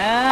อ่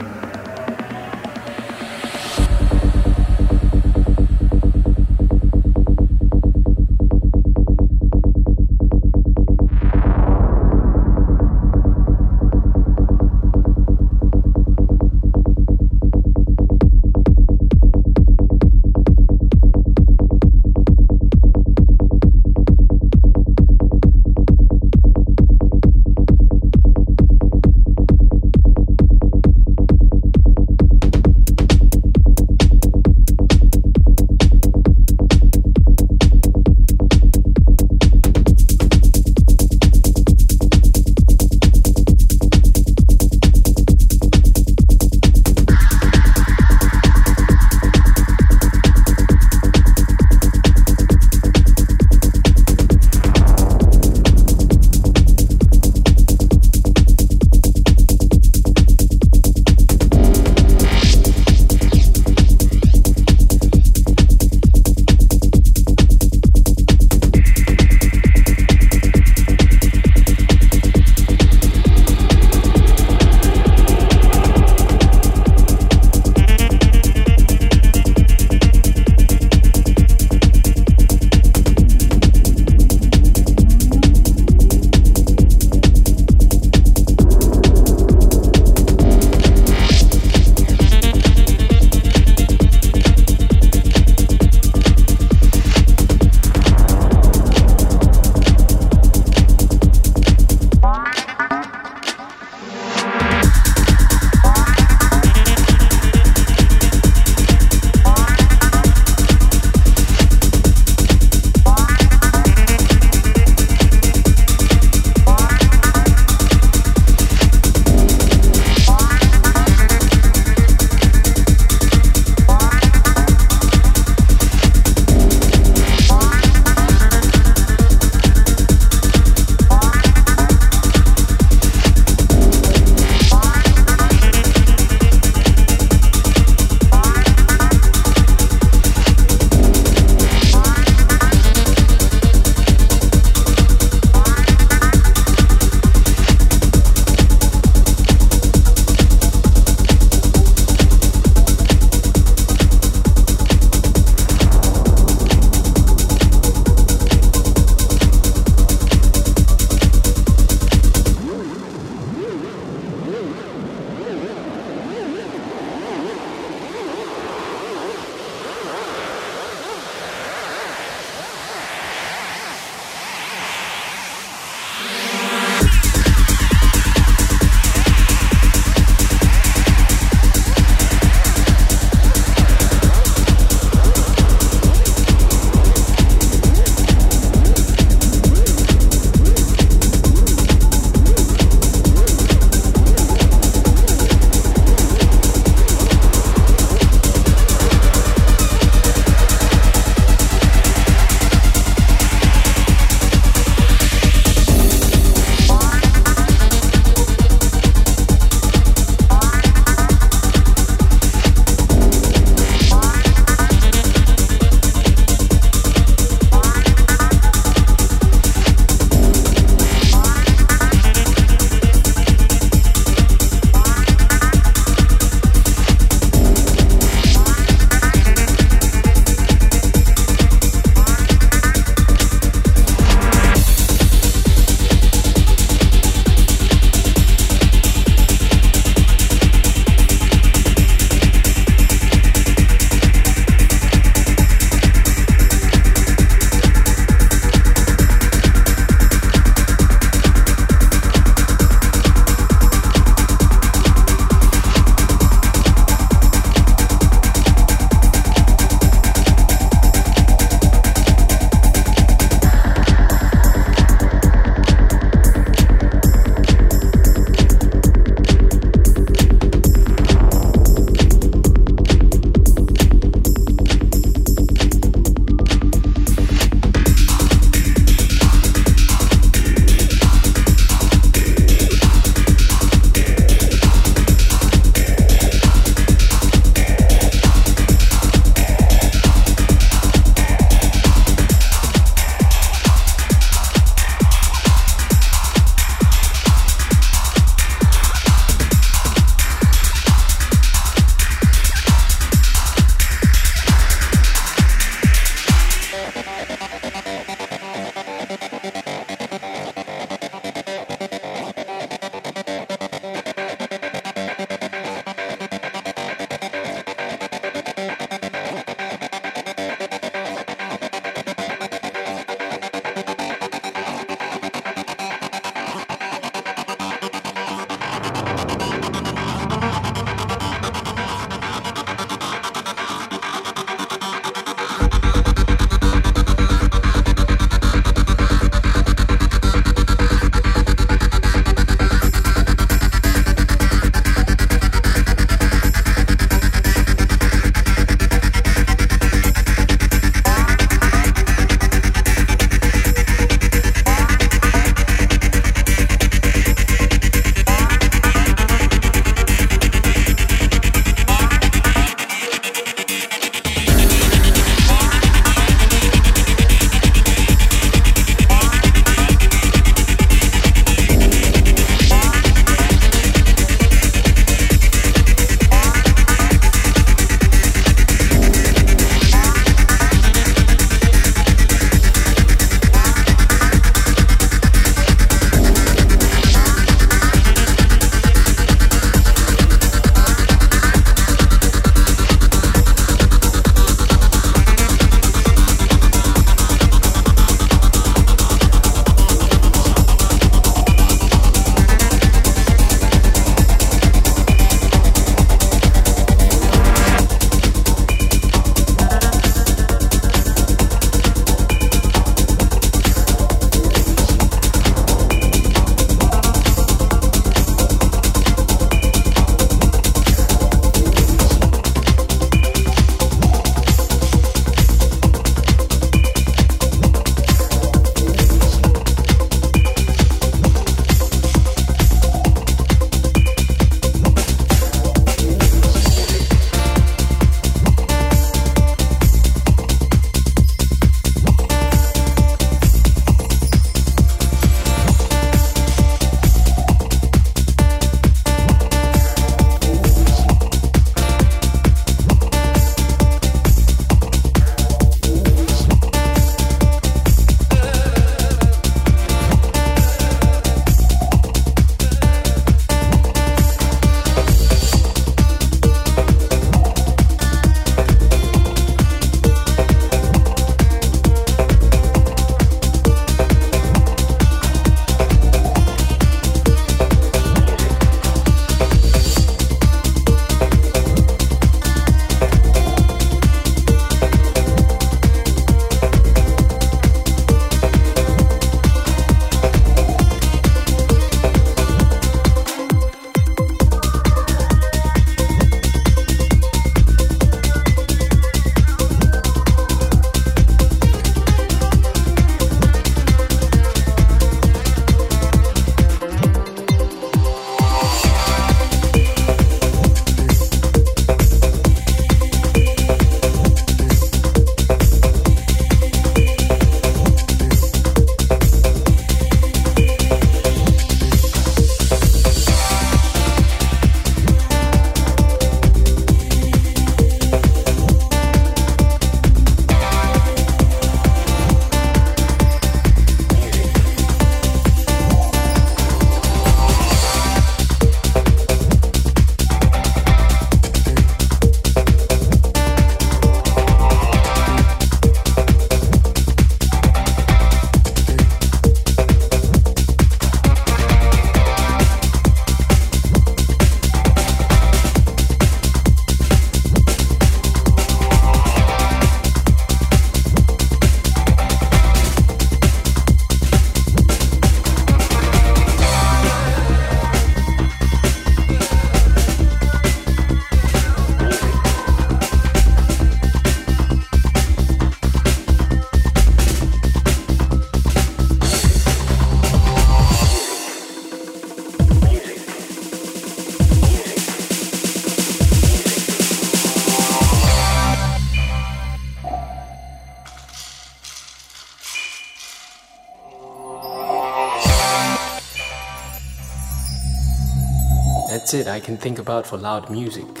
it I can think about for loud music.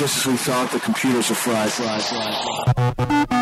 Just as we thought, the computers are fried, fried, fried.